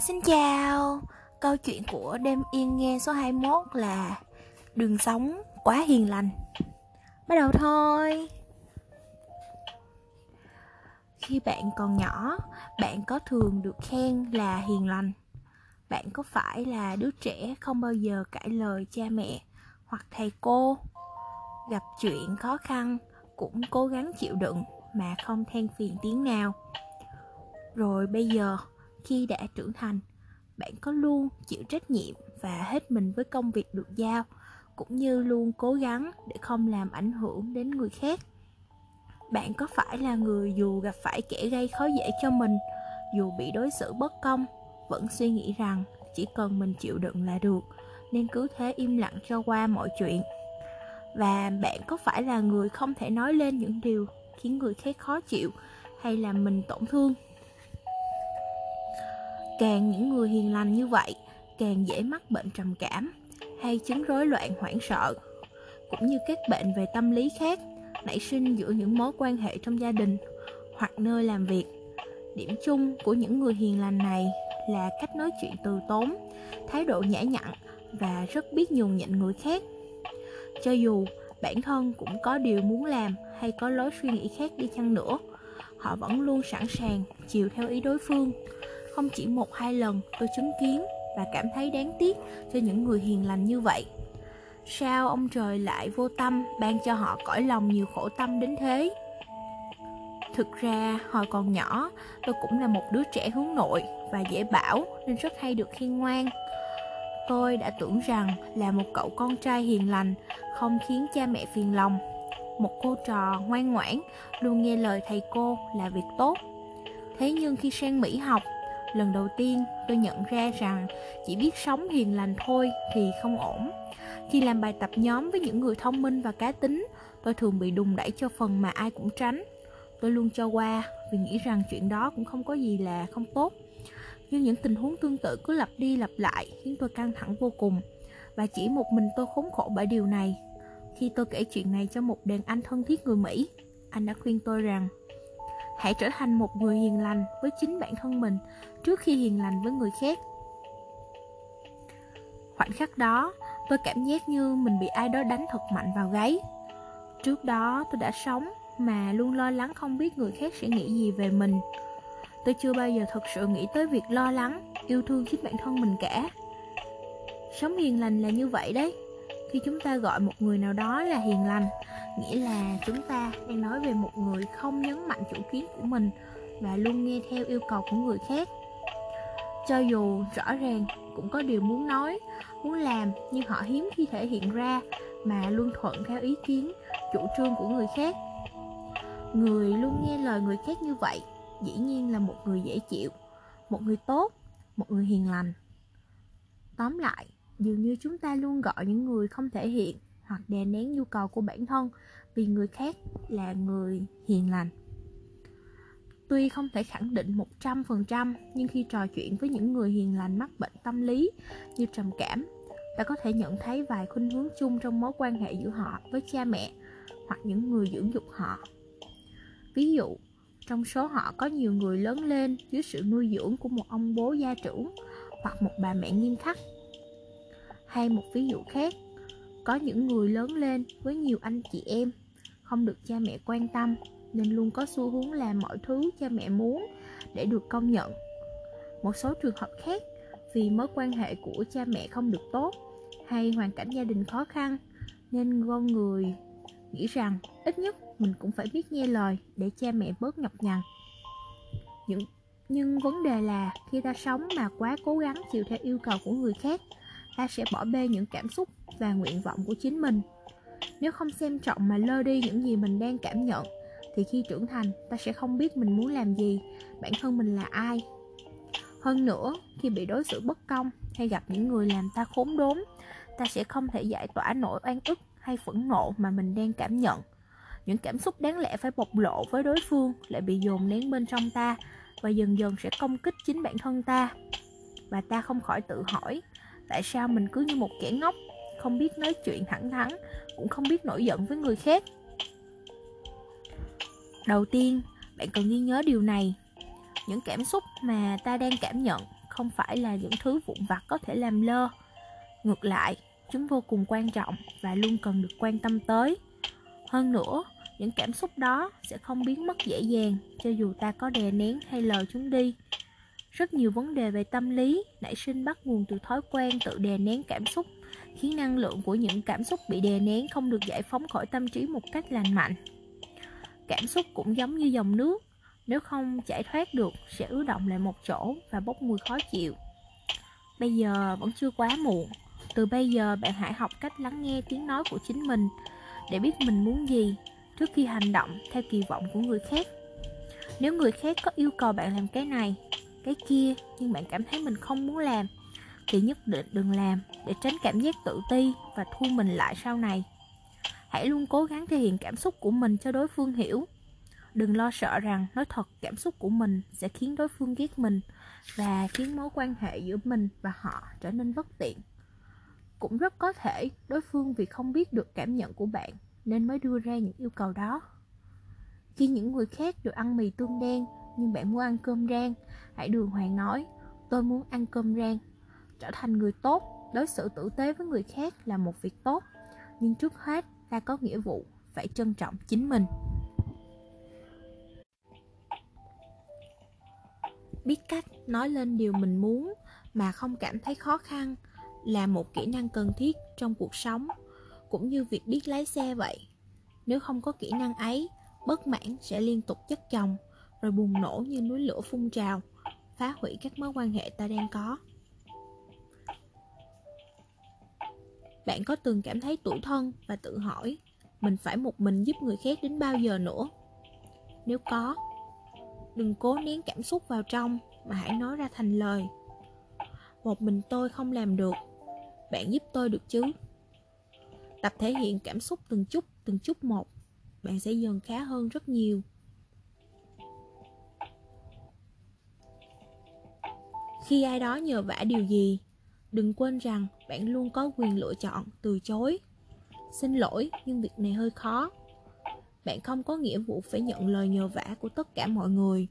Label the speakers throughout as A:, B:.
A: Xin chào, câu chuyện của đêm yên nghe số 21 là Đường sống quá hiền lành. Bắt đầu thôi. Khi bạn còn nhỏ, bạn có thường được khen là hiền lành. Bạn có phải là đứa trẻ không bao giờ cãi lời cha mẹ hoặc thầy cô? Gặp chuyện khó khăn cũng cố gắng chịu đựng mà không than phiền tiếng nào. Rồi bây giờ khi đã trưởng thành. Bạn có luôn chịu trách nhiệm và hết mình với công việc được giao, cũng như luôn cố gắng để không làm ảnh hưởng đến người khác. Bạn có phải là người dù gặp phải kẻ gây khó dễ cho mình, dù bị đối xử bất công, vẫn suy nghĩ rằng chỉ cần mình chịu đựng là được, nên cứ thế im lặng cho qua mọi chuyện. Và bạn có phải là người không thể nói lên những điều khiến người khác khó chịu hay làm mình tổn thương? Càng những người hiền lành như vậy, càng dễ mắc bệnh trầm cảm hay chứng rối loạn hoảng sợ, cũng như các bệnh về tâm lý khác nảy sinh giữa những mối quan hệ trong gia đình hoặc nơi làm việc. Điểm chung của những người hiền lành này là cách nói chuyện từ tốn, thái độ nhã nhặn và rất biết nhường nhịn người khác. Cho dù bản thân cũng có điều muốn làm hay có lối suy nghĩ khác đi chăng nữa, họ vẫn luôn sẵn sàng chiều theo ý đối phương không chỉ một hai lần tôi chứng kiến và cảm thấy đáng tiếc cho những người hiền lành như vậy. Sao ông trời lại vô tâm ban cho họ cõi lòng nhiều khổ tâm đến thế? Thực ra, hồi còn nhỏ, tôi cũng là một đứa trẻ hướng nội và dễ bảo nên rất hay được khen ngoan. Tôi đã tưởng rằng là một cậu con trai hiền lành, không khiến cha mẹ phiền lòng. Một cô trò ngoan ngoãn, luôn nghe lời thầy cô là việc tốt. Thế nhưng khi sang Mỹ học, Lần đầu tiên tôi nhận ra rằng chỉ biết sống hiền lành thôi thì không ổn. Khi làm bài tập nhóm với những người thông minh và cá tính, tôi thường bị đùng đẩy cho phần mà ai cũng tránh. Tôi luôn cho qua vì nghĩ rằng chuyện đó cũng không có gì là không tốt. Nhưng những tình huống tương tự cứ lặp đi lặp lại khiến tôi căng thẳng vô cùng. Và chỉ một mình tôi khốn khổ bởi điều này. Khi tôi kể chuyện này cho một đàn anh thân thiết người Mỹ, anh đã khuyên tôi rằng hãy trở thành một người hiền lành với chính bản thân mình trước khi hiền lành với người khác. Khoảnh khắc đó, tôi cảm giác như mình bị ai đó đánh thật mạnh vào gáy. Trước đó, tôi đã sống mà luôn lo lắng không biết người khác sẽ nghĩ gì về mình. Tôi chưa bao giờ thật sự nghĩ tới việc lo lắng, yêu thương chính bản thân mình cả. Sống hiền lành là như vậy đấy. Khi chúng ta gọi một người nào đó là hiền lành nghĩa là chúng ta đang nói về một người không nhấn mạnh chủ kiến của mình và luôn nghe theo yêu cầu của người khác. Cho dù rõ ràng cũng có điều muốn nói, muốn làm nhưng họ hiếm khi thể hiện ra mà luôn thuận theo ý kiến, chủ trương của người khác. Người luôn nghe lời người khác như vậy dĩ nhiên là một người dễ chịu, một người tốt, một người hiền lành. Tóm lại, dường như chúng ta luôn gọi những người không thể hiện hoặc đè nén nhu cầu của bản thân vì người khác là người hiền lành Tuy không thể khẳng định 100% nhưng khi trò chuyện với những người hiền lành mắc bệnh tâm lý như trầm cảm, ta có thể nhận thấy vài khuynh hướng chung trong mối quan hệ giữa họ với cha mẹ hoặc những người dưỡng dục họ. Ví dụ, trong số họ có nhiều người lớn lên dưới sự nuôi dưỡng của một ông bố gia trưởng hoặc một bà mẹ nghiêm khắc. Hay một ví dụ khác, có những người lớn lên với nhiều anh chị em, không được cha mẹ quan tâm nên luôn có xu hướng làm mọi thứ cha mẹ muốn để được công nhận. Một số trường hợp khác vì mối quan hệ của cha mẹ không được tốt hay hoàn cảnh gia đình khó khăn nên con người nghĩ rằng ít nhất mình cũng phải biết nghe lời để cha mẹ bớt nhọc nhằn. Những nhưng vấn đề là khi ta sống mà quá cố gắng chịu theo yêu cầu của người khác, ta sẽ bỏ bê những cảm xúc và nguyện vọng của chính mình. Nếu không xem trọng mà lơ đi những gì mình đang cảm nhận, thì khi trưởng thành, ta sẽ không biết mình muốn làm gì, bản thân mình là ai. Hơn nữa, khi bị đối xử bất công hay gặp những người làm ta khốn đốn, ta sẽ không thể giải tỏa nỗi oan ức hay phẫn nộ mà mình đang cảm nhận. Những cảm xúc đáng lẽ phải bộc lộ với đối phương lại bị dồn nén bên trong ta và dần dần sẽ công kích chính bản thân ta. Và ta không khỏi tự hỏi tại sao mình cứ như một kẻ ngốc không biết nói chuyện thẳng thắn cũng không biết nổi giận với người khác Đầu tiên, bạn cần ghi nhớ điều này. Những cảm xúc mà ta đang cảm nhận không phải là những thứ vụn vặt có thể làm lơ. Ngược lại, chúng vô cùng quan trọng và luôn cần được quan tâm tới. Hơn nữa, những cảm xúc đó sẽ không biến mất dễ dàng cho dù ta có đè nén hay lờ chúng đi. Rất nhiều vấn đề về tâm lý nảy sinh bắt nguồn từ thói quen tự đè nén cảm xúc, khiến năng lượng của những cảm xúc bị đè nén không được giải phóng khỏi tâm trí một cách lành mạnh. Cảm xúc cũng giống như dòng nước, nếu không giải thoát được sẽ ứ động lại một chỗ và bốc mùi khó chịu. Bây giờ vẫn chưa quá muộn, từ bây giờ bạn hãy học cách lắng nghe tiếng nói của chính mình để biết mình muốn gì trước khi hành động theo kỳ vọng của người khác. Nếu người khác có yêu cầu bạn làm cái này, cái kia, nhưng bạn cảm thấy mình không muốn làm, thì nhất định đừng làm để tránh cảm giác tự ti và thu mình lại sau này. Hãy luôn cố gắng thể hiện cảm xúc của mình cho đối phương hiểu. Đừng lo sợ rằng nói thật cảm xúc của mình sẽ khiến đối phương ghét mình và khiến mối quan hệ giữa mình và họ trở nên bất tiện. Cũng rất có thể đối phương vì không biết được cảm nhận của bạn nên mới đưa ra những yêu cầu đó. Khi những người khác được ăn mì tương đen nhưng bạn muốn ăn cơm rang, hãy đường hoàng nói, tôi muốn ăn cơm rang. Trở thành người tốt, đối xử tử tế với người khác là một việc tốt, nhưng trước hết ta có nghĩa vụ phải trân trọng chính mình. Biết cách nói lên điều mình muốn mà không cảm thấy khó khăn là một kỹ năng cần thiết trong cuộc sống cũng như việc biết lái xe vậy nếu không có kỹ năng ấy bất mãn sẽ liên tục chất chồng rồi bùng nổ như núi lửa phun trào, phá hủy các mối quan hệ ta đang có. Bạn có từng cảm thấy tủi thân và tự hỏi, mình phải một mình giúp người khác đến bao giờ nữa? Nếu có, đừng cố nén cảm xúc vào trong mà hãy nói ra thành lời. Một mình tôi không làm được, bạn giúp tôi được chứ? Tập thể hiện cảm xúc từng chút từng chút một, bạn sẽ dần khá hơn rất nhiều. Khi ai đó nhờ vả điều gì, đừng quên rằng bạn luôn có quyền lựa chọn từ chối. Xin lỗi, nhưng việc này hơi khó. Bạn không có nghĩa vụ phải nhận lời nhờ vả của tất cả mọi người,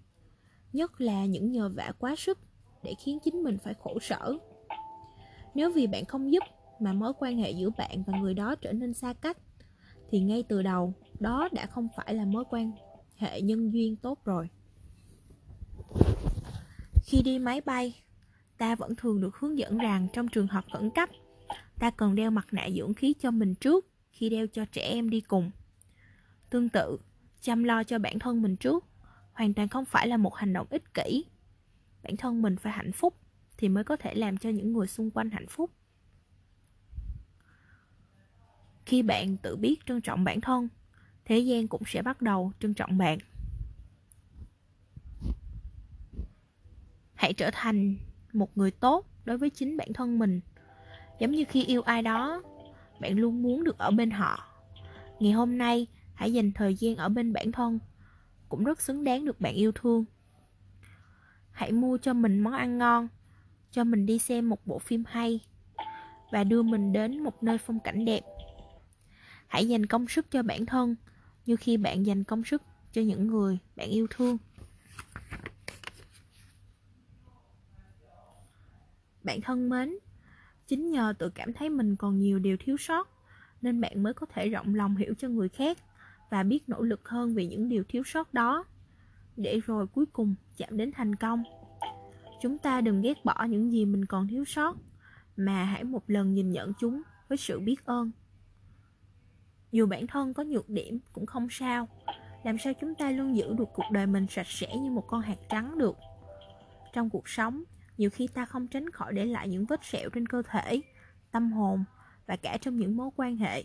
A: nhất là những nhờ vả quá sức để khiến chính mình phải khổ sở. Nếu vì bạn không giúp mà mối quan hệ giữa bạn và người đó trở nên xa cách, thì ngay từ đầu, đó đã không phải là mối quan hệ nhân duyên tốt rồi. Khi đi máy bay ta vẫn thường được hướng dẫn rằng trong trường hợp khẩn cấp, ta cần đeo mặt nạ dưỡng khí cho mình trước khi đeo cho trẻ em đi cùng. Tương tự, chăm lo cho bản thân mình trước hoàn toàn không phải là một hành động ích kỷ. Bản thân mình phải hạnh phúc thì mới có thể làm cho những người xung quanh hạnh phúc. Khi bạn tự biết trân trọng bản thân, thế gian cũng sẽ bắt đầu trân trọng bạn. Hãy trở thành một người tốt đối với chính bản thân mình. Giống như khi yêu ai đó, bạn luôn muốn được ở bên họ. Ngày hôm nay, hãy dành thời gian ở bên bản thân, cũng rất xứng đáng được bạn yêu thương. Hãy mua cho mình món ăn ngon, cho mình đi xem một bộ phim hay, và đưa mình đến một nơi phong cảnh đẹp. Hãy dành công sức cho bản thân, như khi bạn dành công sức cho những người bạn yêu thương. Bạn thân mến. Chính nhờ tự cảm thấy mình còn nhiều điều thiếu sót, nên bạn mới có thể rộng lòng hiểu cho người khác và biết nỗ lực hơn vì những điều thiếu sót đó. Để rồi cuối cùng chạm đến thành công. Chúng ta đừng ghét bỏ những gì mình còn thiếu sót, mà hãy một lần nhìn nhận chúng với sự biết ơn. Dù bản thân có nhược điểm cũng không sao. Làm sao chúng ta luôn giữ được cuộc đời mình sạch sẽ như một con hạt trắng được? Trong cuộc sống nhiều khi ta không tránh khỏi để lại những vết sẹo trên cơ thể, tâm hồn và cả trong những mối quan hệ.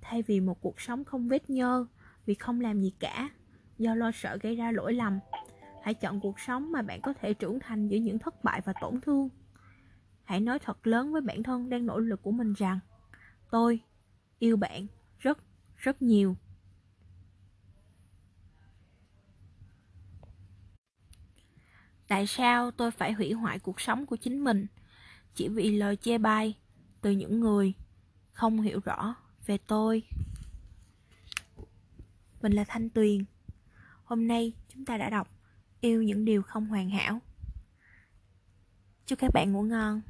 A: Thay vì một cuộc sống không vết nhơ vì không làm gì cả, do lo sợ gây ra lỗi lầm, hãy chọn cuộc sống mà bạn có thể trưởng thành giữa những thất bại và tổn thương. Hãy nói thật lớn với bản thân đang nỗ lực của mình rằng, tôi yêu bạn rất rất nhiều. Tại sao tôi phải hủy hoại cuộc sống của chính mình? Chỉ vì lời chê bai từ những người không hiểu rõ về tôi. Mình là thanh tuyền. Hôm nay chúng ta đã đọc yêu những điều không hoàn hảo. Chúc các bạn ngủ ngon.